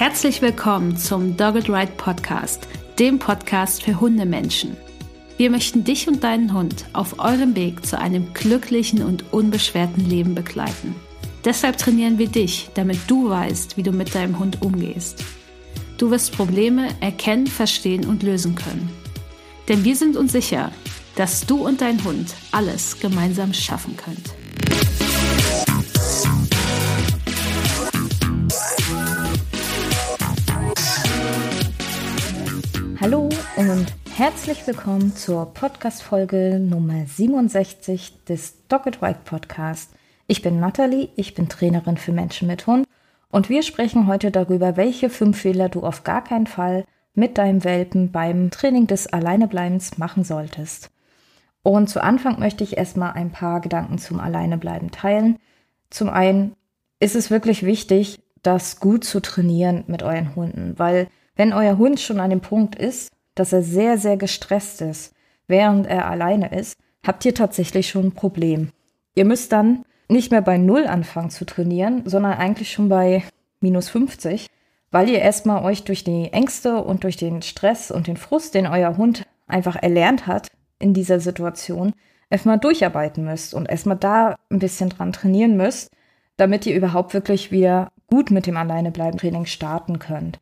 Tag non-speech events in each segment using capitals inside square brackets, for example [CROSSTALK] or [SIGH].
Herzlich willkommen zum Dogged Ride Podcast, dem Podcast für Hundemenschen. Wir möchten dich und deinen Hund auf eurem Weg zu einem glücklichen und unbeschwerten Leben begleiten. Deshalb trainieren wir dich, damit du weißt, wie du mit deinem Hund umgehst. Du wirst Probleme erkennen, verstehen und lösen können. Denn wir sind uns sicher, dass du und dein Hund alles gemeinsam schaffen könnt. Herzlich willkommen zur Podcast-Folge Nummer 67 des Dogged White Podcast. Ich bin Nathalie, ich bin Trainerin für Menschen mit Hund und wir sprechen heute darüber, welche fünf Fehler du auf gar keinen Fall mit deinem Welpen beim Training des Alleinebleibens machen solltest. Und zu Anfang möchte ich erstmal ein paar Gedanken zum Alleinebleiben teilen. Zum einen ist es wirklich wichtig, das gut zu trainieren mit euren Hunden, weil wenn euer Hund schon an dem Punkt ist, dass er sehr, sehr gestresst ist, während er alleine ist, habt ihr tatsächlich schon ein Problem. Ihr müsst dann nicht mehr bei Null anfangen zu trainieren, sondern eigentlich schon bei minus 50, weil ihr erstmal euch durch die Ängste und durch den Stress und den Frust, den euer Hund einfach erlernt hat in dieser Situation, erstmal durcharbeiten müsst und erstmal da ein bisschen dran trainieren müsst, damit ihr überhaupt wirklich wieder gut mit dem Alleinebleiben-Training starten könnt.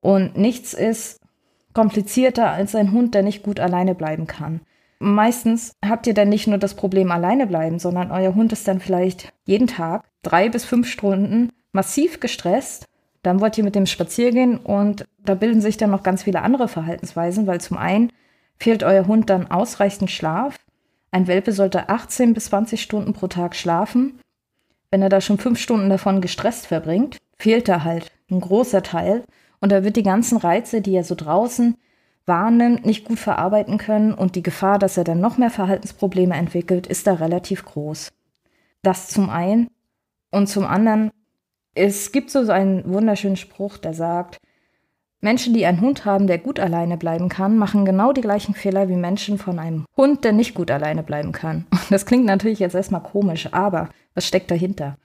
Und nichts ist komplizierter als ein Hund, der nicht gut alleine bleiben kann. Meistens habt ihr dann nicht nur das Problem alleine bleiben, sondern euer Hund ist dann vielleicht jeden Tag drei bis fünf Stunden massiv gestresst. Dann wollt ihr mit dem spazieren und da bilden sich dann noch ganz viele andere Verhaltensweisen, weil zum einen fehlt euer Hund dann ausreichend Schlaf. Ein Welpe sollte 18 bis 20 Stunden pro Tag schlafen. Wenn er da schon fünf Stunden davon gestresst verbringt, fehlt da halt ein großer Teil. Und da wird die ganzen Reize, die er so draußen wahrnimmt, nicht gut verarbeiten können und die Gefahr, dass er dann noch mehr Verhaltensprobleme entwickelt, ist da relativ groß. Das zum einen. Und zum anderen, es gibt so einen wunderschönen Spruch, der sagt, Menschen, die einen Hund haben, der gut alleine bleiben kann, machen genau die gleichen Fehler wie Menschen von einem Hund, der nicht gut alleine bleiben kann. [LAUGHS] Das klingt natürlich jetzt erstmal komisch, aber was steckt dahinter?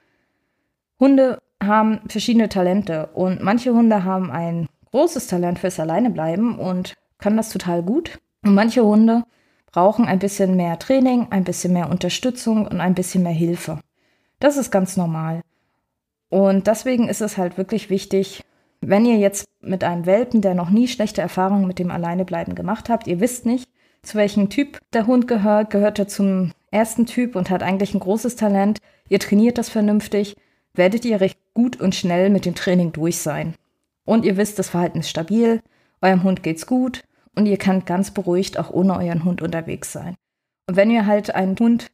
Hunde haben verschiedene Talente und manche Hunde haben ein großes Talent fürs Alleinebleiben und können das total gut. Und manche Hunde brauchen ein bisschen mehr Training, ein bisschen mehr Unterstützung und ein bisschen mehr Hilfe. Das ist ganz normal. Und deswegen ist es halt wirklich wichtig, wenn ihr jetzt mit einem Welpen, der noch nie schlechte Erfahrungen mit dem Alleinebleiben gemacht habt, ihr wisst nicht, zu welchem Typ der Hund gehört, gehört er zum ersten Typ und hat eigentlich ein großes Talent, ihr trainiert das vernünftig, werdet ihr recht gut und schnell mit dem Training durch sein. Und ihr wisst, das Verhalten ist stabil, eurem Hund geht's gut und ihr könnt ganz beruhigt auch ohne euren Hund unterwegs sein. Und wenn ihr halt einen Hund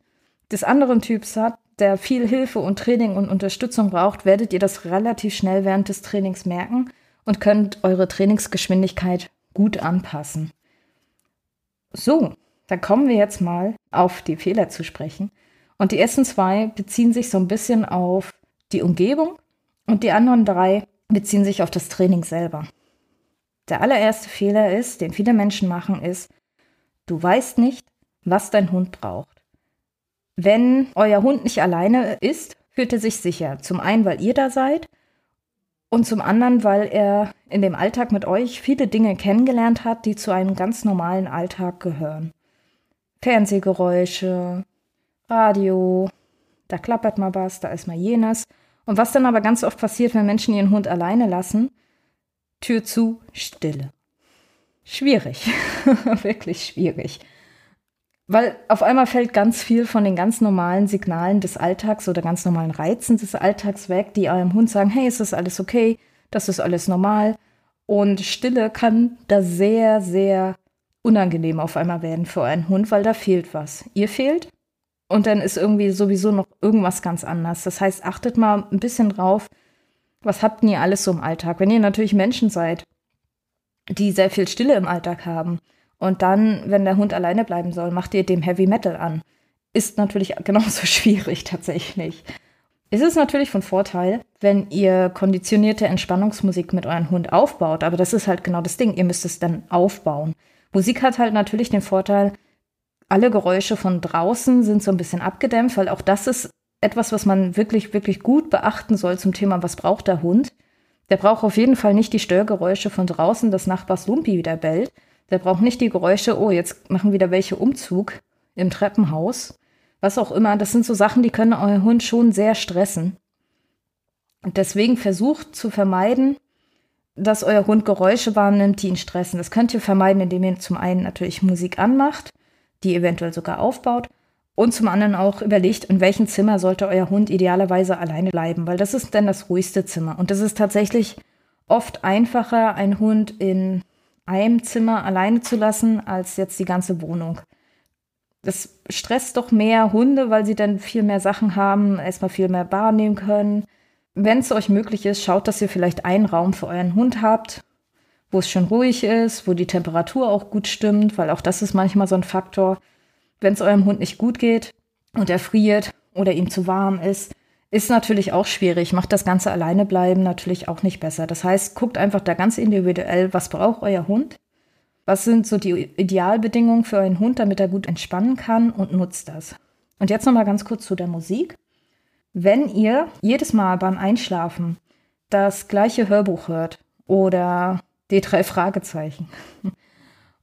des anderen Typs habt, der viel Hilfe und Training und Unterstützung braucht, werdet ihr das relativ schnell während des Trainings merken und könnt eure Trainingsgeschwindigkeit gut anpassen. So, dann kommen wir jetzt mal auf die Fehler zu sprechen. Und die ersten zwei beziehen sich so ein bisschen auf die Umgebung und die anderen drei beziehen sich auf das Training selber. Der allererste Fehler ist, den viele Menschen machen, ist, du weißt nicht, was dein Hund braucht. Wenn euer Hund nicht alleine ist, fühlt er sich sicher. Zum einen, weil ihr da seid und zum anderen, weil er in dem Alltag mit euch viele Dinge kennengelernt hat, die zu einem ganz normalen Alltag gehören. Fernsehgeräusche, Radio, da klappert mal was, da ist mal jenes. Und was dann aber ganz oft passiert, wenn Menschen ihren Hund alleine lassen, Tür zu, Stille. Schwierig, [LAUGHS] wirklich schwierig. Weil auf einmal fällt ganz viel von den ganz normalen Signalen des Alltags oder ganz normalen Reizen des Alltags weg, die eurem Hund sagen, hey, ist das alles okay? Das ist alles normal. Und Stille kann da sehr, sehr unangenehm auf einmal werden für euren Hund, weil da fehlt was. Ihr fehlt und dann ist irgendwie sowieso noch irgendwas ganz anders. Das heißt, achtet mal ein bisschen drauf, was habt ihr alles so im Alltag? Wenn ihr natürlich Menschen seid, die sehr viel Stille im Alltag haben und dann, wenn der Hund alleine bleiben soll, macht ihr dem Heavy Metal an. Ist natürlich [LAUGHS] genauso schwierig tatsächlich. Es ist natürlich von Vorteil, wenn ihr konditionierte Entspannungsmusik mit eurem Hund aufbaut, aber das ist halt genau das Ding, ihr müsst es dann aufbauen. Musik hat halt natürlich den Vorteil, alle Geräusche von draußen sind so ein bisschen abgedämpft, weil auch das ist etwas, was man wirklich, wirklich gut beachten soll zum Thema, was braucht der Hund. Der braucht auf jeden Fall nicht die Störgeräusche von draußen, dass Nachbars Lumpi wieder bellt. Der braucht nicht die Geräusche, oh, jetzt machen wieder welche Umzug im Treppenhaus. Was auch immer. Das sind so Sachen, die können euer Hund schon sehr stressen. Und deswegen versucht zu vermeiden, dass euer Hund Geräusche wahrnimmt, die ihn stressen. Das könnt ihr vermeiden, indem ihr zum einen natürlich Musik anmacht, die eventuell sogar aufbaut und zum anderen auch überlegt, in welchem Zimmer sollte euer Hund idealerweise alleine bleiben, weil das ist dann das ruhigste Zimmer. Und das ist tatsächlich oft einfacher, einen Hund in einem Zimmer alleine zu lassen, als jetzt die ganze Wohnung. Das stresst doch mehr Hunde, weil sie dann viel mehr Sachen haben, erstmal viel mehr wahrnehmen können wenn es euch möglich ist, schaut, dass ihr vielleicht einen Raum für euren Hund habt, wo es schon ruhig ist, wo die Temperatur auch gut stimmt, weil auch das ist manchmal so ein Faktor. Wenn es eurem Hund nicht gut geht und er friert oder ihm zu warm ist, ist natürlich auch schwierig. Macht das Ganze alleine bleiben natürlich auch nicht besser. Das heißt, guckt einfach da ganz individuell, was braucht euer Hund? Was sind so die Idealbedingungen für euren Hund, damit er gut entspannen kann und nutzt das. Und jetzt noch mal ganz kurz zu der Musik. Wenn ihr jedes Mal beim Einschlafen das gleiche Hörbuch hört oder die drei Fragezeichen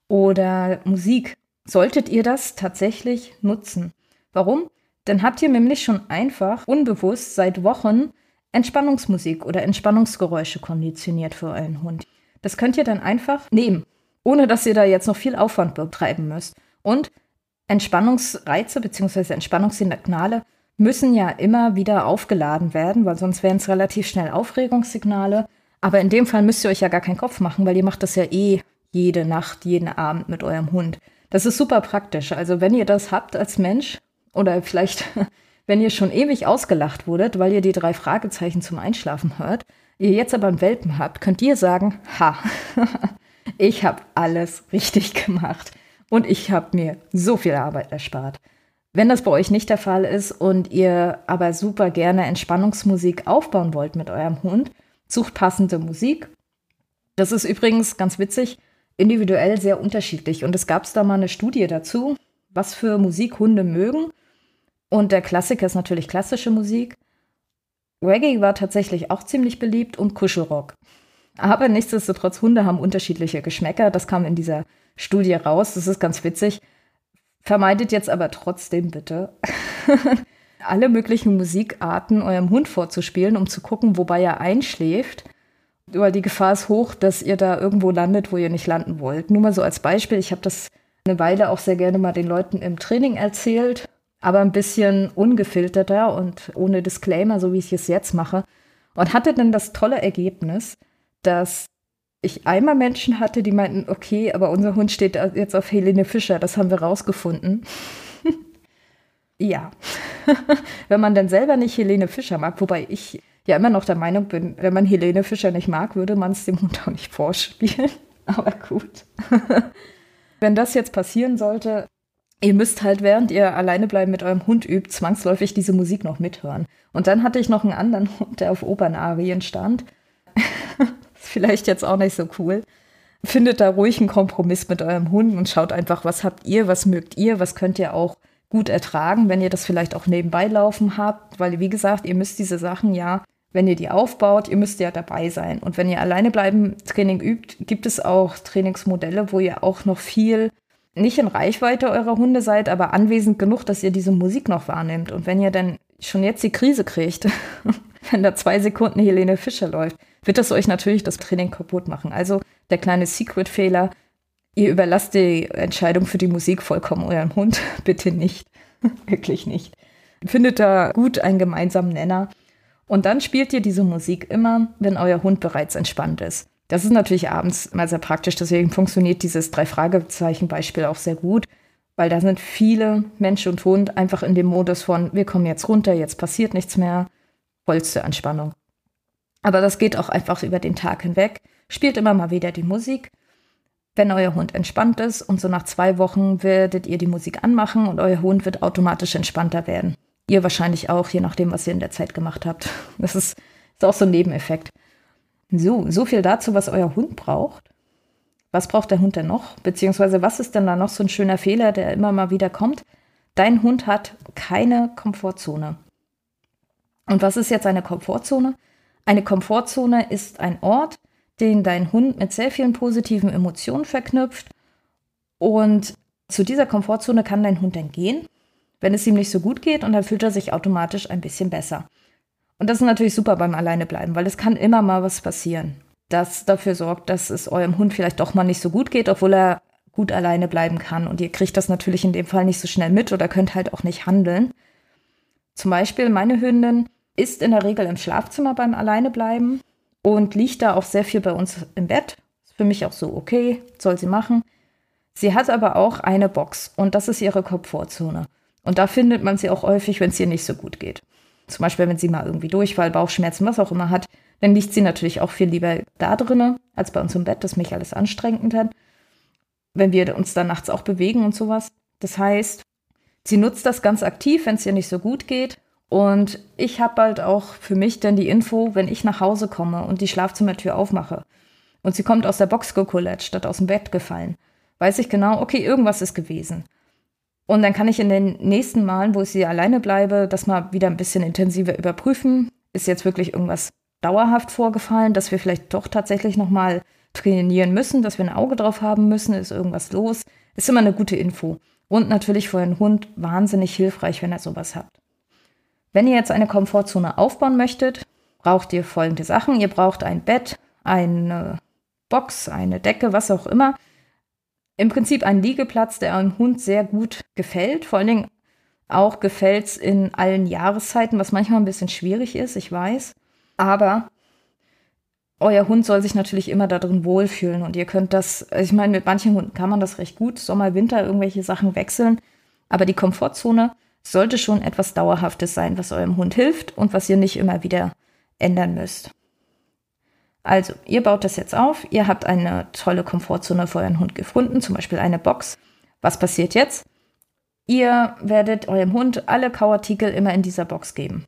oder Musik, solltet ihr das tatsächlich nutzen. Warum? Dann habt ihr nämlich schon einfach unbewusst seit Wochen Entspannungsmusik oder Entspannungsgeräusche konditioniert für euren Hund. Das könnt ihr dann einfach nehmen, ohne dass ihr da jetzt noch viel Aufwand betreiben müsst. Und Entspannungsreize bzw. Entspannungssignale müssen ja immer wieder aufgeladen werden, weil sonst wären es relativ schnell Aufregungssignale. Aber in dem Fall müsst ihr euch ja gar keinen Kopf machen, weil ihr macht das ja eh jede Nacht, jeden Abend mit eurem Hund. Das ist super praktisch. Also wenn ihr das habt als Mensch oder vielleicht [LAUGHS] wenn ihr schon ewig ausgelacht wurdet, weil ihr die drei Fragezeichen zum Einschlafen hört, ihr jetzt aber einen Welpen habt, könnt ihr sagen, ha, [LAUGHS] ich habe alles richtig gemacht und ich habe mir so viel Arbeit erspart. Wenn das bei euch nicht der Fall ist und ihr aber super gerne Entspannungsmusik aufbauen wollt mit eurem Hund, sucht passende Musik. Das ist übrigens ganz witzig, individuell sehr unterschiedlich. Und es gab da mal eine Studie dazu, was für Musik Hunde mögen. Und der Klassiker ist natürlich klassische Musik. Reggae war tatsächlich auch ziemlich beliebt und Kuschelrock. Aber nichtsdestotrotz, Hunde haben unterschiedliche Geschmäcker. Das kam in dieser Studie raus. Das ist ganz witzig. Vermeidet jetzt aber trotzdem bitte, [LAUGHS] alle möglichen Musikarten eurem Hund vorzuspielen, um zu gucken, wobei er einschläft. Weil die Gefahr ist hoch, dass ihr da irgendwo landet, wo ihr nicht landen wollt. Nur mal so als Beispiel, ich habe das eine Weile auch sehr gerne mal den Leuten im Training erzählt, aber ein bisschen ungefilterter und ohne Disclaimer, so wie ich es jetzt mache. Und hatte dann das tolle Ergebnis, dass ich einmal Menschen hatte, die meinten, okay, aber unser Hund steht jetzt auf Helene Fischer, das haben wir rausgefunden. Ja, [LAUGHS] wenn man dann selber nicht Helene Fischer mag, wobei ich ja immer noch der Meinung bin, wenn man Helene Fischer nicht mag, würde man es dem [LAUGHS] Hund auch nicht vorspielen. [LAUGHS] Aber gut. wenn das jetzt passieren sollte, ihr müsst halt, während ihr alleine bleiben mit eurem Hund übt, zwangsläufig diese Musik noch mithören. Und dann hatte ich noch einen anderen Hund, der auf Opernarien stand vielleicht jetzt auch nicht so cool. Findet da ruhig einen Kompromiss mit eurem Hund und schaut einfach, was habt ihr, was mögt ihr, was könnt ihr auch gut ertragen, wenn ihr das vielleicht auch nebenbei laufen habt, weil wie gesagt, ihr müsst diese Sachen ja, wenn ihr die aufbaut, ihr müsst ja dabei sein. Und wenn ihr alleine bleiben Training übt, gibt es auch Trainingsmodelle, wo ihr auch noch viel nicht in Reichweite eurer Hunde seid, aber anwesend genug, dass ihr diese Musik noch wahrnimmt. Und wenn ihr dann schon jetzt die Krise kriegt, [LAUGHS] wenn da zwei Sekunden Helene Fischer läuft, wird das euch natürlich das Training kaputt machen. Also der kleine Secret-Fehler, ihr überlasst die Entscheidung für die Musik vollkommen eurem Hund. [LAUGHS] Bitte nicht. [LAUGHS] Wirklich nicht. Findet da gut einen gemeinsamen Nenner. Und dann spielt ihr diese Musik immer, wenn euer Hund bereits entspannt ist. Das ist natürlich abends immer sehr praktisch, deswegen funktioniert dieses Drei-Fragezeichen-Beispiel auch sehr gut, weil da sind viele Mensch und Hund einfach in dem Modus von, wir kommen jetzt runter, jetzt passiert nichts mehr, vollste Entspannung. Aber das geht auch einfach über den Tag hinweg. Spielt immer mal wieder die Musik. Wenn euer Hund entspannt ist und so nach zwei Wochen werdet ihr die Musik anmachen und euer Hund wird automatisch entspannter werden. Ihr wahrscheinlich auch, je nachdem, was ihr in der Zeit gemacht habt. [LAUGHS] Das ist, ist auch so ein Nebeneffekt. So, so viel dazu, was euer Hund braucht. Was braucht der Hund denn noch? Beziehungsweise was ist denn da noch so ein schöner Fehler, der immer mal wieder kommt? Dein Hund hat keine Komfortzone. Und was ist jetzt eine Komfortzone? Eine Komfortzone ist ein Ort, den dein Hund mit sehr vielen positiven Emotionen verknüpft. Und zu dieser Komfortzone kann dein Hund dann gehen, wenn es ihm nicht so gut geht, und dann fühlt er sich automatisch ein bisschen besser. Und das ist natürlich super beim Alleinebleiben, weil es kann immer mal was passieren, das dafür sorgt, dass es eurem Hund vielleicht doch mal nicht so gut geht, obwohl er gut alleine bleiben kann. Und ihr kriegt das natürlich in dem Fall nicht so schnell mit oder könnt halt auch nicht handeln. Zum Beispiel, meine Hündin ist in der Regel im Schlafzimmer beim Alleinebleiben und liegt da auch sehr viel bei uns im Bett. Ist für mich auch so okay, soll sie machen. Sie hat aber auch eine Box und das ist ihre Komfortzone. Und da findet man sie auch häufig, wenn es ihr nicht so gut geht. Zum Beispiel, wenn sie mal irgendwie Durchfall, Bauchschmerzen, was auch immer hat, dann liegt sie natürlich auch viel lieber da drinnen als bei uns im Bett, das mich alles anstrengend hat. Wenn wir uns dann nachts auch bewegen und sowas. Das heißt, sie nutzt das ganz aktiv, wenn es ihr nicht so gut geht. Und ich habe halt auch für mich dann die Info, wenn ich nach Hause komme und die Schlafzimmertür aufmache und sie kommt aus der Box gekullert, statt aus dem Bett gefallen, weiß ich genau, okay, irgendwas ist gewesen. Und dann kann ich in den nächsten Malen, wo ich sie alleine bleibe, das mal wieder ein bisschen intensiver überprüfen. Ist jetzt wirklich irgendwas dauerhaft vorgefallen, dass wir vielleicht doch tatsächlich nochmal trainieren müssen, dass wir ein Auge drauf haben müssen, ist irgendwas los. Ist immer eine gute Info. Und natürlich für einen Hund wahnsinnig hilfreich, wenn er sowas hat. Wenn ihr jetzt eine Komfortzone aufbauen möchtet, braucht ihr folgende Sachen. Ihr braucht ein Bett, eine Box, eine Decke, was auch immer im Prinzip ein Liegeplatz, der einem Hund sehr gut gefällt. Vor allen Dingen auch gefällt es in allen Jahreszeiten, was manchmal ein bisschen schwierig ist, ich weiß. Aber euer Hund soll sich natürlich immer darin wohlfühlen und ihr könnt das, ich meine, mit manchen Hunden kann man das recht gut, Sommer, Winter irgendwelche Sachen wechseln, aber die Komfortzone sollte schon etwas Dauerhaftes sein, was eurem Hund hilft und was ihr nicht immer wieder ändern müsst. Also, ihr baut das jetzt auf, ihr habt eine tolle Komfortzone für euren Hund gefunden, zum Beispiel eine Box. Was passiert jetzt? Ihr werdet eurem Hund alle Kauartikel immer in dieser Box geben.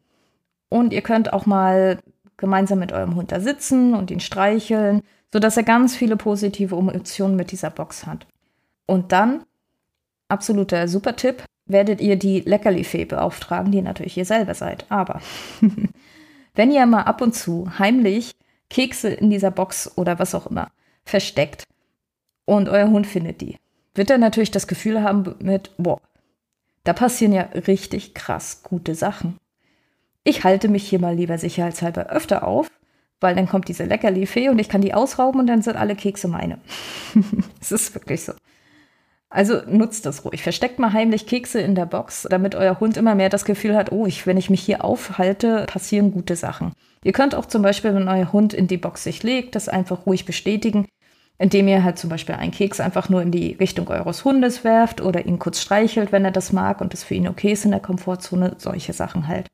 Und ihr könnt auch mal gemeinsam mit eurem Hund da sitzen und ihn streicheln, sodass er ganz viele positive Emotionen mit dieser Box hat. Und dann, absoluter Super-Tipp, werdet ihr die Leckerli-Fee beauftragen, die natürlich ihr selber seid. Aber [LAUGHS] wenn ihr mal ab und zu heimlich Kekse in dieser Box oder was auch immer versteckt und euer Hund findet die, wird er natürlich das Gefühl haben mit, boah, da passieren ja richtig krass gute Sachen. Ich halte mich hier mal lieber sicherheitshalber öfter auf, weil dann kommt diese Leckerli-Fee und ich kann die ausrauben und dann sind alle Kekse meine. [LAUGHS] Es ist wirklich so. Also nutzt das ruhig. Versteckt mal heimlich Kekse in der Box, damit euer Hund immer mehr das Gefühl hat, oh, ich, wenn ich mich hier aufhalte, passieren gute Sachen. Ihr könnt auch zum Beispiel, wenn euer Hund in die Box sich legt, das einfach ruhig bestätigen, indem ihr halt zum Beispiel einen Keks einfach nur in die Richtung eures Hundes werft oder ihn kurz streichelt, wenn er das mag und es für ihn okay ist in der Komfortzone, solche Sachen halt.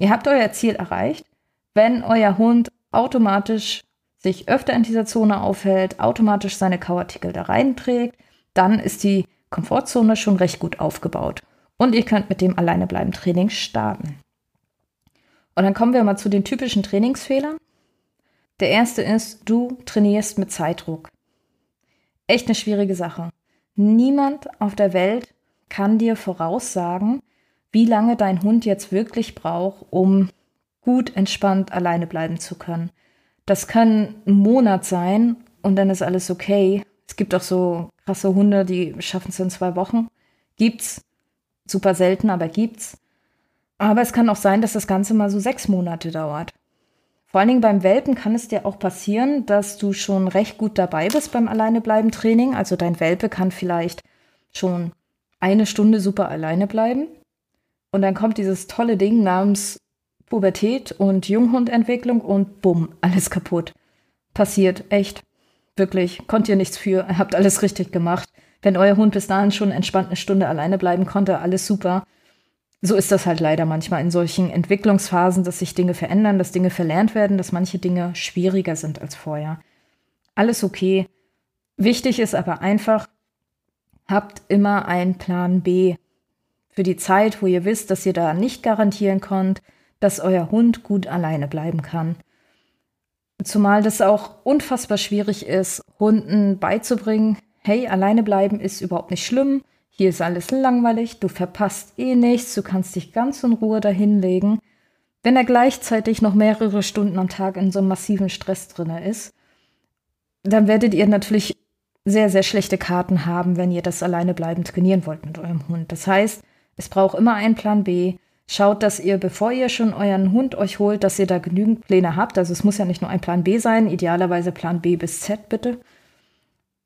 Ihr habt euer Ziel erreicht, wenn euer Hund automatisch sich öfter in dieser Zone aufhält, automatisch seine Kauartikel da reinträgt, dann ist die Komfortzone schon recht gut aufgebaut. Und ihr könnt mit dem Alleinebleiben Training starten. Und dann kommen wir mal zu den typischen Trainingsfehlern. Der erste ist, du trainierst mit Zeitdruck. Echt eine schwierige Sache. Niemand auf der Welt kann dir voraussagen, wie lange dein Hund jetzt wirklich braucht, um gut entspannt alleine bleiben zu können. Das kann ein Monat sein und dann ist alles okay. Es gibt auch so krasse Hunde, die schaffen es in zwei Wochen. Gibt's. Super selten, aber gibt's. Aber es kann auch sein, dass das Ganze mal so sechs Monate dauert. Vor allen Dingen beim Welpen kann es dir auch passieren, dass du schon recht gut dabei bist beim Alleinebleiben-Training. Also dein Welpe kann vielleicht schon eine Stunde super alleine bleiben. Und dann kommt dieses tolle Ding namens Pubertät und Junghundentwicklung und bumm, alles kaputt. Passiert, echt. Wirklich, konnt ihr nichts für, ihr [LAUGHS] habt alles richtig gemacht. Wenn euer Hund bis dahin schon entspannt eine Stunde alleine bleiben konnte, alles super. So ist das halt leider manchmal in solchen Entwicklungsphasen, dass sich Dinge verändern, dass Dinge verlernt werden, dass manche Dinge schwieriger sind als vorher. Alles okay. Wichtig ist aber einfach, habt immer einen Plan B für die Zeit, wo ihr wisst, dass ihr da nicht garantieren könnt, dass euer Hund gut alleine bleiben kann. Zumal das auch unfassbar schwierig ist, Hunden beizubringen, hey, alleine bleiben ist überhaupt nicht schlimm, hier ist alles langweilig, du verpasst eh nichts, du kannst dich ganz in Ruhe dahinlegen. wenn er gleichzeitig noch mehrere Stunden am Tag in so einem massiven Stress drin ist, dann werdet ihr natürlich sehr, sehr schlechte Karten haben, wenn ihr das alleine bleibend trainieren wollt mit eurem Hund. Das heißt, es braucht immer einen Plan B. Schaut, dass ihr, bevor ihr schon euren Hund euch holt, dass ihr da genügend Pläne habt. Also es muss ja nicht nur ein Plan B sein, idealerweise Plan B bis Z bitte.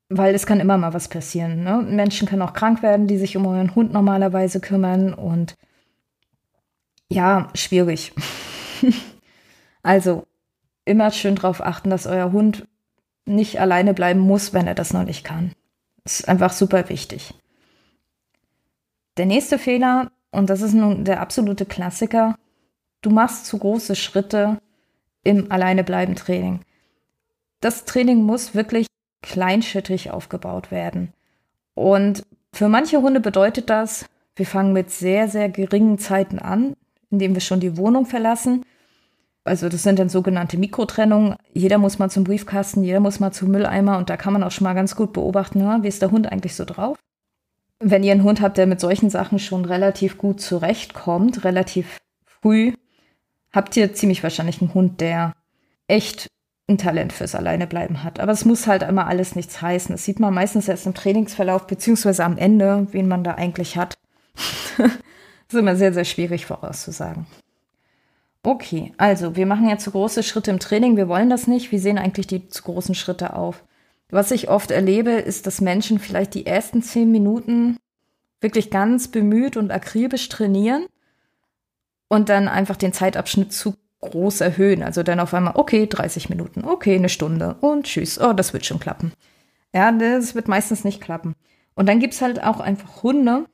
Weil es kann immer mal was passieren. Ne? Menschen können auch krank werden, die sich um euren Hund normalerweise kümmern. Und ja, schwierig. [LAUGHS] also immer schön darauf achten, dass euer Hund nicht alleine bleiben muss, wenn er das noch nicht kann. Das ist einfach super wichtig. Der nächste Fehler, und das ist nun der absolute Klassiker, du machst zu große Schritte im Alleinebleiben-Training. Das Training muss wirklich kleinschrittig aufgebaut werden. Und für manche Hunde bedeutet das, wir fangen mit sehr, sehr geringen Zeiten an, indem wir schon die Wohnung verlassen. Also das sind dann sogenannte Mikrotrennungen. Jeder muss mal zum Briefkasten, jeder muss mal zum Mülleimer und da kann man auch schon mal ganz gut beobachten, wie ist der Hund eigentlich so drauf. Wenn ihr einen Hund habt, der mit solchen Sachen schon relativ gut zurechtkommt, relativ früh, habt ihr ziemlich wahrscheinlich einen Hund, der echt ein Talent fürs Alleinebleiben hat. Aber es muss halt immer alles nichts heißen. Das sieht man meistens erst im Trainingsverlauf, beziehungsweise am Ende, wen man da eigentlich hat. [LAUGHS] das ist immer sehr, sehr schwierig vorauszusagen. Okay, also wir machen jetzt zu große Schritte im Training. Wir wollen das nicht. Wie sehen eigentlich die zu großen Schritte auf? Was ich oft erlebe, ist, dass Menschen vielleicht die ersten zehn Minuten wirklich ganz bemüht und akribisch trainieren und dann einfach den Zeitabschnitt zu groß erhöhen. Also dann auf einmal, okay, 30 Minuten, okay, eine Stunde und tschüss. Oh, das wird schon klappen. Ja, das wird meistens nicht klappen. Und dann gibt es halt auch einfach Hunde,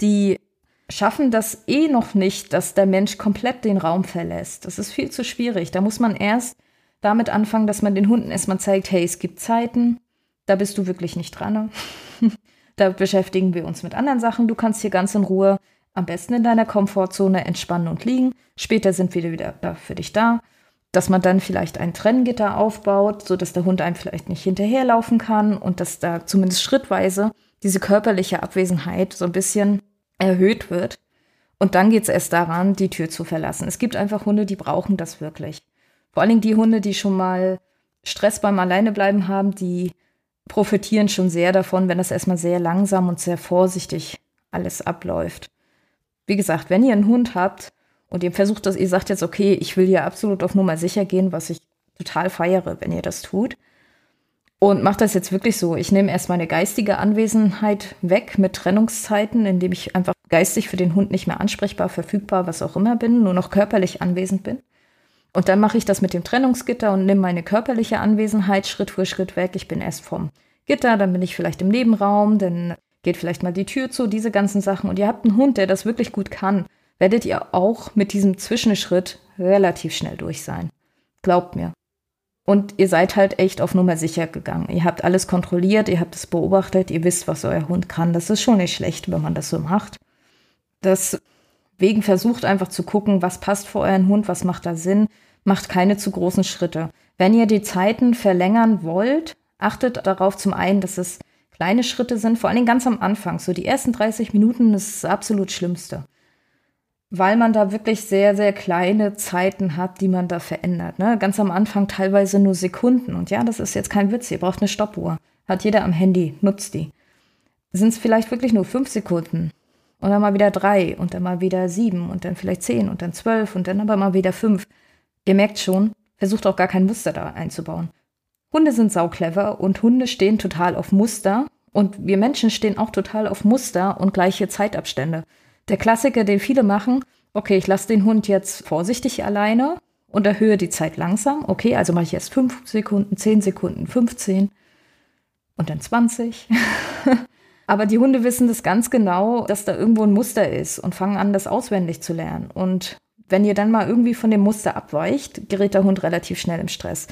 die schaffen das eh noch nicht, dass der Mensch komplett den Raum verlässt. Das ist viel zu schwierig. Da muss man erst damit anfangen, dass man den Hunden erstmal zeigt, hey, es gibt Zeiten, da bist du wirklich nicht dran. Ne? [LAUGHS] da beschäftigen wir uns mit anderen Sachen. Du kannst hier ganz in Ruhe am besten in deiner Komfortzone entspannen und liegen. Später sind wir wieder da für dich da. Dass man dann vielleicht ein Trenngitter aufbaut, sodass der Hund einem vielleicht nicht hinterherlaufen kann und dass da zumindest schrittweise diese körperliche Abwesenheit so ein bisschen erhöht wird. Und dann geht es erst daran, die Tür zu verlassen. Es gibt einfach Hunde, die brauchen das wirklich. Vor allen Dingen die Hunde, die schon mal Stress beim Alleinebleiben haben, die profitieren schon sehr davon, wenn das erstmal sehr langsam und sehr vorsichtig alles abläuft. Wie gesagt, wenn ihr einen Hund habt und ihr versucht das, ihr sagt jetzt, okay, ich will hier absolut auf Nummer sicher gehen, was ich total feiere, wenn ihr das tut. Und macht das jetzt wirklich so. Ich nehme erst meine geistige Anwesenheit weg mit Trennungszeiten, indem ich einfach geistig für den Hund nicht mehr ansprechbar, verfügbar, was auch immer bin, nur noch körperlich anwesend bin. Und dann mache ich das mit dem Trennungsgitter und nehme meine körperliche Anwesenheit Schritt für Schritt weg. Ich bin erst vom Gitter, dann bin ich vielleicht im Nebenraum, dann geht vielleicht mal die Tür zu, diese ganzen Sachen. Und ihr habt einen Hund, der das wirklich gut kann, werdet ihr auch mit diesem Zwischenschritt relativ schnell durch sein. Glaubt mir. Und ihr seid halt echt auf Nummer sicher gegangen. Ihr habt alles kontrolliert, ihr habt es beobachtet, ihr wisst, was euer Hund kann. Das ist schon nicht schlecht, wenn man das so macht. Deswegen versucht einfach zu gucken, was passt für euren Hund, was macht da Sinn. Macht keine zu großen Schritte. Wenn ihr die Zeiten verlängern wollt, achtet darauf zum einen, dass es kleine Schritte sind, vor allen Dingen ganz am Anfang. So die ersten 30 Minuten ist das absolut Schlimmste. Weil man da wirklich sehr, sehr kleine Zeiten hat, die man da verändert. Ne? Ganz am Anfang teilweise nur Sekunden. Und ja, das ist jetzt kein Witz. Ihr braucht eine Stoppuhr. Hat jeder am Handy, nutzt die. Sind es vielleicht wirklich nur fünf Sekunden und dann mal wieder drei und dann mal wieder sieben und dann vielleicht zehn und dann zwölf und dann aber mal wieder fünf. Ihr merkt schon, versucht auch gar kein Muster da einzubauen. Hunde sind sauclever und Hunde stehen total auf Muster und wir Menschen stehen auch total auf Muster und gleiche Zeitabstände. Der Klassiker, den viele machen, okay, ich lasse den Hund jetzt vorsichtig alleine und erhöhe die Zeit langsam. Okay, also mache ich erst fünf Sekunden, zehn Sekunden, 15 und dann 20. [LAUGHS] Aber die Hunde wissen das ganz genau, dass da irgendwo ein Muster ist und fangen an, das auswendig zu lernen. Und wenn ihr dann mal irgendwie von dem Muster abweicht, gerät der Hund relativ schnell im Stress.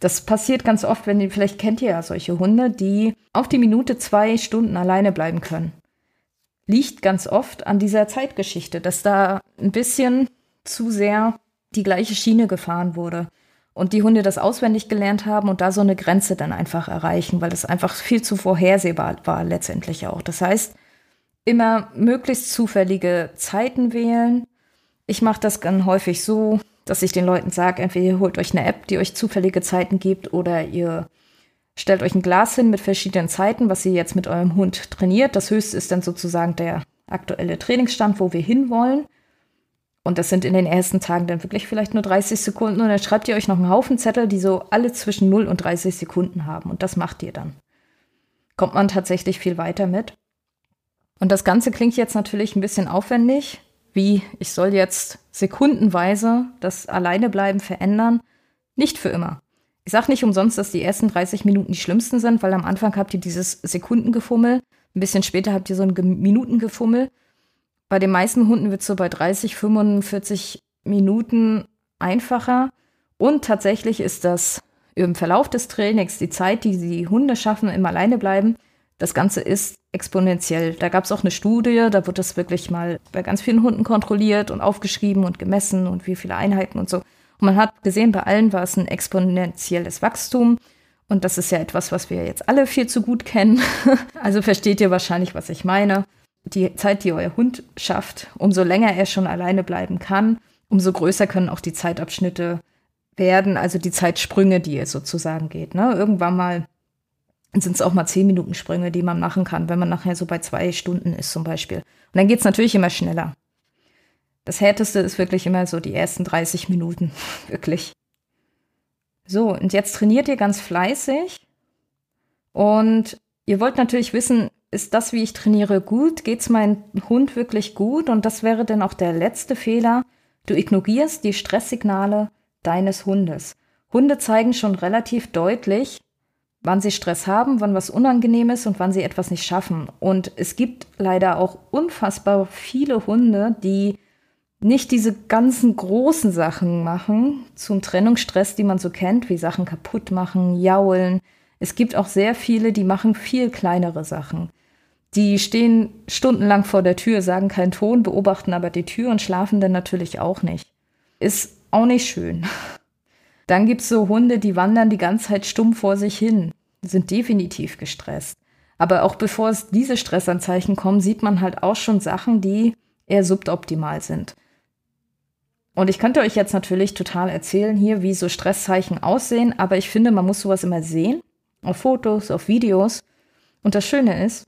Das passiert ganz oft, wenn ihr, vielleicht kennt ihr ja solche Hunde, die auf die Minute zwei Stunden alleine bleiben können. Liegt ganz oft an dieser Zeitgeschichte, dass da ein bisschen zu sehr die gleiche Schiene gefahren wurde und die Hunde das auswendig gelernt haben und da so eine Grenze dann einfach erreichen, weil das einfach viel zu vorhersehbar war letztendlich auch. Das heißt, immer möglichst zufällige Zeiten wählen, Ich mache das ganz häufig so, dass ich den Leuten sage, entweder ihr holt euch eine App, die euch zufällige Zeiten gibt, oder ihr stellt euch ein Glas hin mit verschiedenen Zeiten, was ihr jetzt mit eurem Hund trainiert. Das höchste ist dann sozusagen der aktuelle Trainingsstand, wo wir hinwollen. Und das sind in den ersten Tagen dann wirklich vielleicht nur 30 Sekunden. Und dann schreibt ihr euch noch einen Haufen Zettel, die so alle zwischen 0 und 30 Sekunden haben. Und das macht ihr dann. Kommt man tatsächlich viel weiter mit. Und das Ganze klingt jetzt natürlich ein bisschen aufwendig, wie ich soll jetzt sekundenweise das Alleinebleiben verändern. Nicht für immer. Ich sage nicht umsonst, dass die ersten 30 Minuten die schlimmsten sind, weil am Anfang habt ihr dieses Sekundengefummel, ein bisschen später habt ihr so ein Minutengefummel. Bei den meisten Hunden wird es so bei 30, 45 Minuten einfacher. Und tatsächlich ist das im Verlauf des Trainings, die Zeit, die die Hunde schaffen, im Alleinebleiben, das Ganze ist exponentiell. Da gab es auch eine Studie, da wird das wirklich mal bei ganz vielen Hunden kontrolliert und aufgeschrieben und gemessen und wie viele Einheiten und so. Und man hat gesehen, bei allen war es ein exponentielles Wachstum. Und das ist ja etwas, was wir jetzt alle viel zu gut kennen. [LAUGHS] also versteht ihr wahrscheinlich, was ich meine. Die Zeit, die euer Hund schafft, umso länger er schon alleine bleiben kann, umso größer können auch die Zeitabschnitte werden, also die Zeitsprünge, die ihr sozusagen geht. Ne? Irgendwann mal sind es auch mal zehn Minuten Sprünge, die man machen kann, wenn man nachher so bei zwei Stunden ist zum Beispiel. Und dann geht es natürlich immer schneller. Das Härteste ist wirklich immer so die ersten 30 Minuten, [LAUGHS] wirklich. So, und jetzt trainiert ihr ganz fleißig. Und ihr wollt natürlich wissen, ist das, wie ich trainiere, gut? Geht es meinem Hund wirklich gut? Und das wäre dann auch der letzte Fehler. Du ignorierst die Stresssignale deines Hundes. Hunde zeigen schon relativ deutlich, wann sie Stress haben, wann was unangenehm ist und wann sie etwas nicht schaffen. Und es gibt leider auch unfassbar viele Hunde, die nicht diese ganzen großen Sachen machen zum Trennungsstress, die man so kennt, wie Sachen kaputt machen, jaulen. Es gibt auch sehr viele, die machen viel kleinere Sachen. Die stehen stundenlang vor der Tür, sagen keinen Ton, beobachten aber die Tür und schlafen dann natürlich auch nicht. Ist auch nicht schön. [LAUGHS] Dann gibt es so Hunde, die wandern die ganze Zeit stumm vor sich hin, sind definitiv gestresst. Aber auch bevor es diese Stressanzeichen kommen, sieht man halt auch schon Sachen, die eher suboptimal sind. Und ich könnte euch jetzt natürlich total erzählen hier, wie so Stresszeichen aussehen, aber ich finde, man muss sowas immer sehen. Auf Fotos, auf Videos. Und das Schöne ist,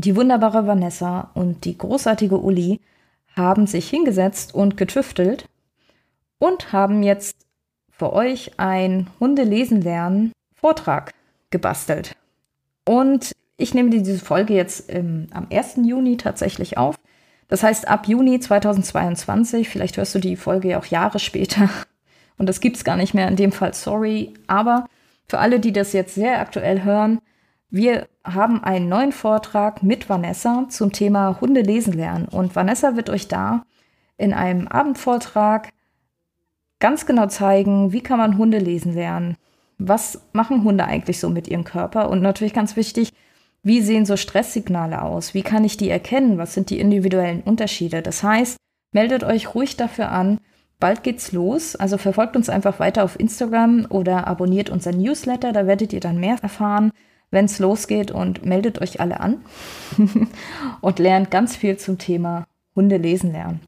die wunderbare Vanessa und die großartige Uli haben sich hingesetzt und getüftelt und haben jetzt für euch ein Hundelesen lernen Vortrag gebastelt. Und ich nehme diese Folge jetzt im, am 1. Juni tatsächlich auf. Das heißt, ab Juni 2022, vielleicht hörst du die Folge ja auch Jahre später, und das gibt es gar nicht mehr in dem Fall, sorry. Aber für alle, die das jetzt sehr aktuell hören, wir haben einen neuen Vortrag mit Vanessa zum Thema Hunde lesen lernen. Und Vanessa wird euch da in einem Abendvortrag ganz genau zeigen, wie kann man Hunde lesen lernen. Was machen Hunde eigentlich so mit ihrem Körper? Und natürlich ganz wichtig, wie sehen so Stresssignale aus? Wie kann ich die erkennen? Was sind die individuellen Unterschiede? Das heißt, meldet euch ruhig dafür an. Bald geht's los. Also verfolgt uns einfach weiter auf Instagram oder abonniert unseren Newsletter. Da werdet ihr dann mehr erfahren, wenn es losgeht. Und meldet euch alle an [LAUGHS] und lernt ganz viel zum Thema Hunde lesen lernen.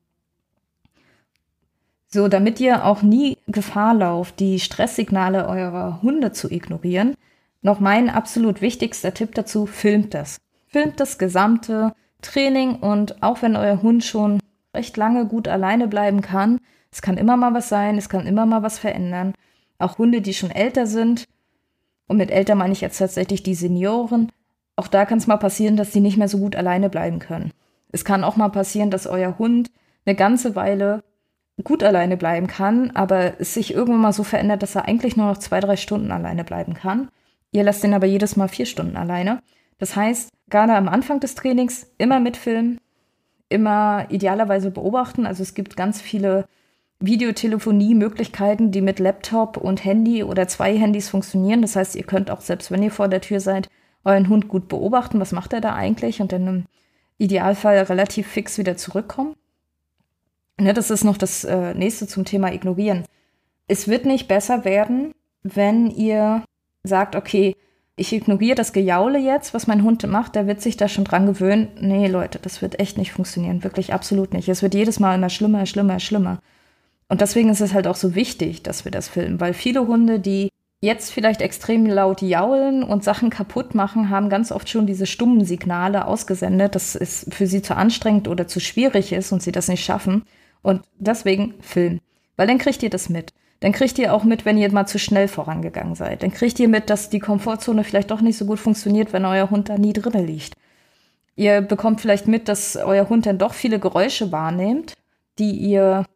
So, damit ihr auch nie Gefahr lauft, die Stresssignale eurer Hunde zu ignorieren, noch mein absolut wichtigster Tipp dazu, filmt das. Filmt das gesamte Training und auch wenn euer Hund schon recht lange gut alleine bleiben kann, es kann immer mal was sein, es kann immer mal was verändern. Auch Hunde, die schon älter sind, und mit älter meine ich jetzt tatsächlich die Senioren, auch da kann es mal passieren, dass sie nicht mehr so gut alleine bleiben können. Es kann auch mal passieren, dass euer Hund eine ganze Weile gut alleine bleiben kann, aber es sich irgendwann mal so verändert, dass er eigentlich nur noch zwei, drei Stunden alleine bleiben kann. Ihr lasst ihn aber jedes Mal vier Stunden alleine. Das heißt, gerade am Anfang des Trainings immer mitfilmen, immer idealerweise beobachten. Also es gibt ganz viele Videotelefonie-Möglichkeiten, die mit Laptop und Handy oder zwei Handys funktionieren. Das heißt, ihr könnt auch, selbst wenn ihr vor der Tür seid, euren Hund gut beobachten, was macht er da eigentlich und dann im Idealfall relativ fix wieder zurückkommen. Ne, das ist noch das äh, nächste zum Thema Ignorieren. Es wird nicht besser werden, wenn ihr sagt, okay, ich ignoriere das Gejaule jetzt, was mein Hund macht, der wird sich da schon dran gewöhnen. Nee, Leute, das wird echt nicht funktionieren. Wirklich absolut nicht. Es wird jedes Mal immer schlimmer, schlimmer, schlimmer. Und deswegen ist es halt auch so wichtig, dass wir das filmen, weil viele Hunde, die jetzt vielleicht extrem laut jaulen und Sachen kaputt machen, haben ganz oft schon diese stummen Signale ausgesendet, dass es für sie zu anstrengend oder zu schwierig ist und sie das nicht schaffen. Und deswegen Film. Weil dann kriegt ihr das mit. Dann kriegt ihr auch mit, wenn ihr mal zu schnell vorangegangen seid. Dann kriegt ihr mit, dass die Komfortzone vielleicht doch nicht so gut funktioniert, wenn euer Hund da nie drinne liegt. Ihr bekommt vielleicht mit, dass euer Hund dann doch viele Geräusche wahrnimmt, die ihr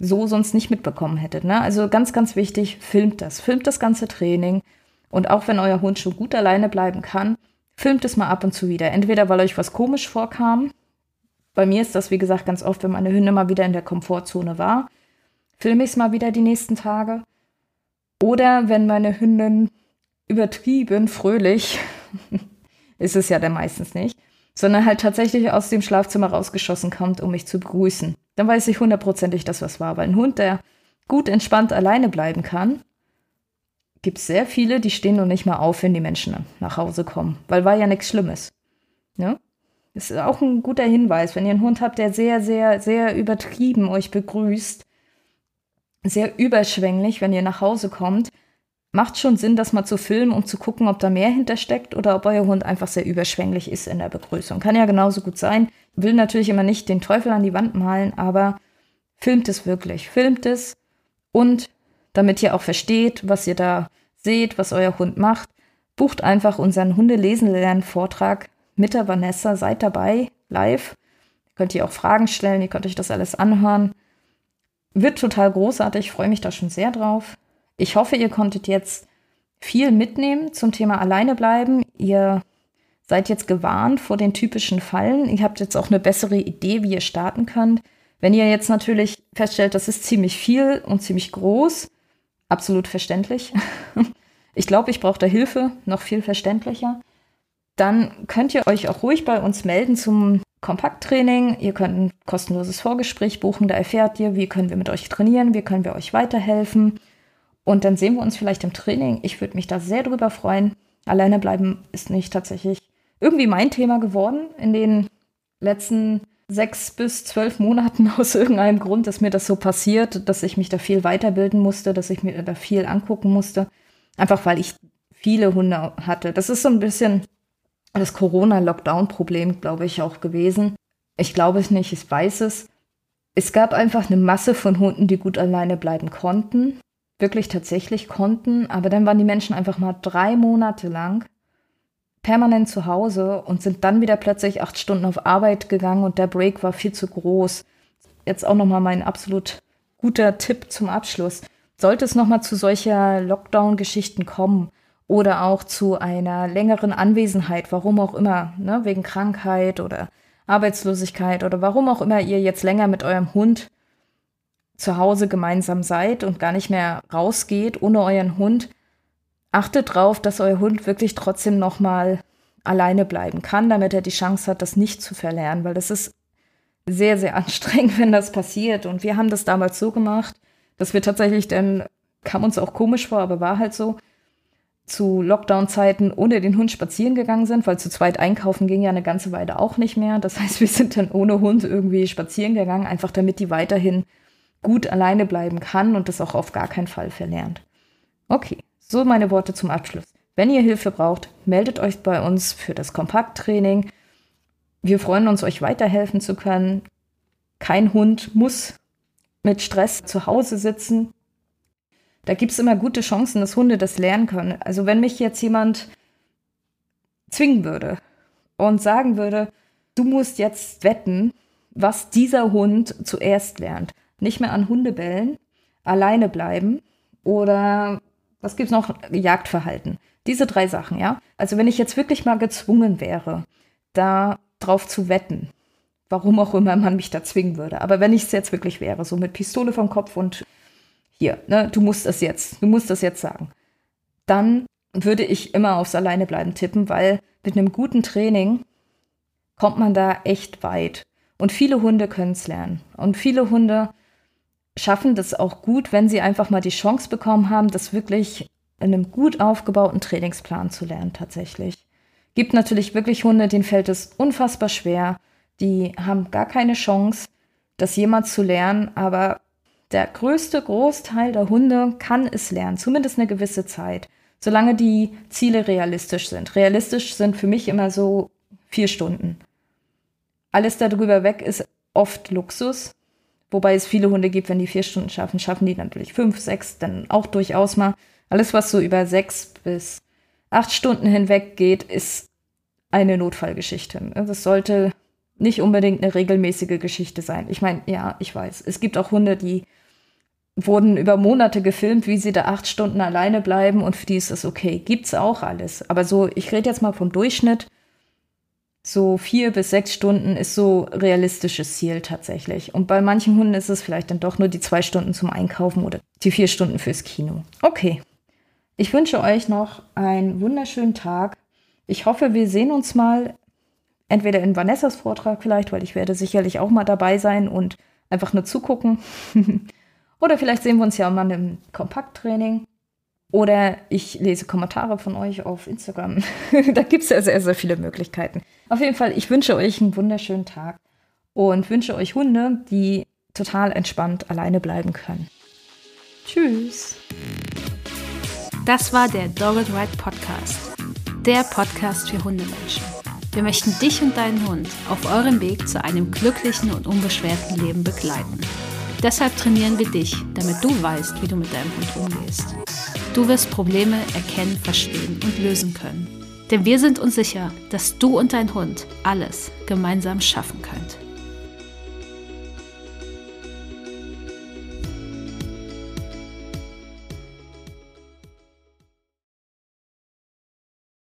so sonst nicht mitbekommen hättet. Ne? Also ganz, ganz wichtig, filmt das. Filmt das ganze Training. Und auch wenn euer Hund schon gut alleine bleiben kann, filmt es mal ab und zu wieder. Entweder weil euch was komisch vorkam. Bei mir ist das, wie gesagt, ganz oft, wenn meine Hündin mal wieder in der Komfortzone war filme ich es mal wieder die nächsten Tage. Oder wenn meine Hündin übertrieben fröhlich, [LAUGHS] ist es ja dann meistens nicht, sondern halt tatsächlich aus dem Schlafzimmer rausgeschossen kommt, um mich zu begrüßen. Dann weiß ich hundertprozentig, dass was war. Weil ein Hund, der gut entspannt alleine bleiben kann, gibt es sehr viele, die stehen noch nicht mal auf, wenn die Menschen nach Hause kommen. Weil war ja nichts Schlimmes. Ja? Ne? Das ist auch ein guter Hinweis. Wenn ihr einen Hund habt, der sehr, sehr, sehr übertrieben euch begrüßt, sehr überschwänglich, wenn ihr nach Hause kommt. Macht schon Sinn, das mal zu filmen, um zu gucken, ob da mehr hintersteckt oder ob euer Hund einfach sehr überschwänglich ist in der Begrüßung. Kann ja genauso gut sein. Will natürlich immer nicht den Teufel an die Wand malen, aber filmt es wirklich. Filmt es und damit ihr auch versteht, was ihr da seht, was euer Hund macht, bucht einfach unseren Hunde-Lesen-Lernen-Vortrag mit der Vanessa. Seid dabei, live. Könnt ihr auch Fragen stellen, ihr könnt euch das alles anhören. Wird total großartig, freue mich da schon sehr drauf. Ich hoffe, ihr konntet jetzt viel mitnehmen zum Thema alleine bleiben. Ihr seid jetzt gewarnt vor den typischen Fallen. Ihr habt jetzt auch eine bessere Idee, wie ihr starten könnt. Wenn ihr jetzt natürlich feststellt, das ist ziemlich viel und ziemlich groß, absolut verständlich. [LAUGHS] Ich glaube, ich brauche da Hilfe, noch viel verständlicher. Dann könnt ihr euch auch ruhig bei uns melden zum Kompakttraining. Ihr könnt ein kostenloses Vorgespräch buchen. Da erfährt ihr, wie können wir mit euch trainieren, wie können wir euch weiterhelfen. Und dann sehen wir uns vielleicht im Training. Ich würde mich da sehr drüber freuen. Alleine bleiben ist nicht tatsächlich irgendwie mein Thema geworden in den letzten sechs bis zwölf Monaten [LAUGHS] aus irgendeinem Grund, dass mir das so passiert, dass ich mich da viel weiterbilden musste, dass ich mir da viel angucken musste. Einfach weil ich viele Hunde hatte. Das ist so ein bisschen das Corona-Lockdown-Problem, glaube ich, auch gewesen. Ich glaube es nicht, ich weiß es. Es gab einfach eine Masse von Hunden, die gut alleine bleiben konnten. Wirklich tatsächlich konnten. Aber dann waren die Menschen einfach mal drei Monate lang permanent zu Hause und sind dann wieder plötzlich acht Stunden auf Arbeit gegangen und der Break war viel zu groß. Jetzt auch nochmal mein absolut guter Tipp zum Abschluss. Sollte es nochmal zu solcher Lockdown-Geschichten kommen, oder auch zu einer längeren Anwesenheit, warum auch immer, ne, wegen Krankheit oder Arbeitslosigkeit oder warum auch immer ihr jetzt länger mit eurem Hund zu Hause gemeinsam seid und gar nicht mehr rausgeht ohne euren Hund, achtet drauf, dass euer Hund wirklich trotzdem noch mal alleine bleiben kann, damit er die Chance hat, das nicht zu verlernen, weil das ist sehr, sehr [LAUGHS] anstrengend, wenn das passiert. Und wir haben das damals so gemacht, dass wir tatsächlich dann, kam uns auch komisch vor, aber war halt so, zu Lockdown-Zeiten ohne den Hund spazieren gegangen sind, weil zu zweit einkaufen ging ja eine ganze Weile auch nicht mehr. Das [LAUGHS] heißt, wir sind dann ohne Hund irgendwie spazieren gegangen, einfach damit die weiterhin gut alleine bleiben kann und das auch auf gar keinen Fall verlernt. Okay, so meine Worte zum Abschluss. Wenn ihr Hilfe braucht, meldet euch bei uns für das Kompakttraining. Wir freuen uns, euch weiterhelfen zu können. Kein Hund muss mit Stress zu Hause sitzen da gibt es immer gute Chancen, dass Hunde das lernen können. Also wenn mich jetzt jemand zwingen würde und sagen würde, du musst jetzt wetten, was dieser Hund zuerst lernt. Nicht mehr an Hunde bellen, alleine bleiben oder was gibt es noch? Jagdverhalten. Diese drei Sachen, ja. Also wenn ich jetzt wirklich mal gezwungen wäre, da drauf zu wetten, warum auch immer man mich da zwingen würde, aber wenn ich es jetzt wirklich wäre, so mit Pistole vom Kopf und hier, ne, du musst das jetzt, du musst das jetzt sagen. Dann würde ich immer aufs Alleinebleiben tippen, weil mit einem guten Training kommt man da echt weit. Und viele Hunde können es lernen. Und viele Hunde schaffen das auch gut, wenn sie einfach mal die Chance bekommen haben, das wirklich in einem gut aufgebauten Trainingsplan zu lernen tatsächlich. Gibt natürlich wirklich Hunde, denen fällt es unfassbar schwer. Die haben gar keine Chance, das jemals zu lernen, aber der größte Großteil der Hunde kann es lernen, zumindest eine gewisse Zeit, solange die Ziele realistisch sind. Realistisch sind für mich immer so vier Stunden. Alles darüber weg ist oft Luxus, wobei es viele Hunde gibt, wenn die vier Stunden schaffen, schaffen die natürlich fünf, sechs, dann auch durchaus mal. Alles, was so über sechs bis acht Stunden hinweg geht, ist eine Notfallgeschichte. Das sollte nicht unbedingt eine regelmäßige Geschichte sein. Ich meine, ja, ich weiß, es gibt auch Hunde, die wurden über Monate gefilmt, wie sie da acht Stunden alleine bleiben und für die ist es okay. Gibt's auch alles. Aber so, ich rede jetzt mal vom Durchschnitt. So vier bis sechs Stunden ist so realistisches Ziel tatsächlich. Und bei manchen Hunden ist es vielleicht dann doch nur die zwei Stunden zum Einkaufen oder die vier Stunden fürs Kino. Okay. Ich wünsche euch noch einen wunderschönen Tag. Ich hoffe, wir sehen uns mal entweder in Vanessas Vortrag vielleicht, weil ich werde sicherlich auch mal dabei sein und einfach nur zugucken. [LAUGHS] Oder vielleicht sehen wir uns ja mal im Kompakttraining. Oder ich lese Kommentare von euch auf Instagram. [LAUGHS] da gibt es ja sehr, sehr viele Möglichkeiten. Auf jeden Fall, ich wünsche euch einen wunderschönen Tag und wünsche euch Hunde, die total entspannt alleine bleiben können. Tschüss. Das war der Dogged Ride Podcast. Der Podcast für Hundemenschen. Wir möchten dich und deinen Hund auf eurem Weg zu einem glücklichen und unbeschwerten Leben begleiten. Deshalb trainieren wir dich, damit du weißt, wie du mit deinem Hund umgehst. Du wirst Probleme erkennen, verstehen und lösen können. Denn wir sind uns sicher, dass du und dein Hund alles gemeinsam schaffen könnt.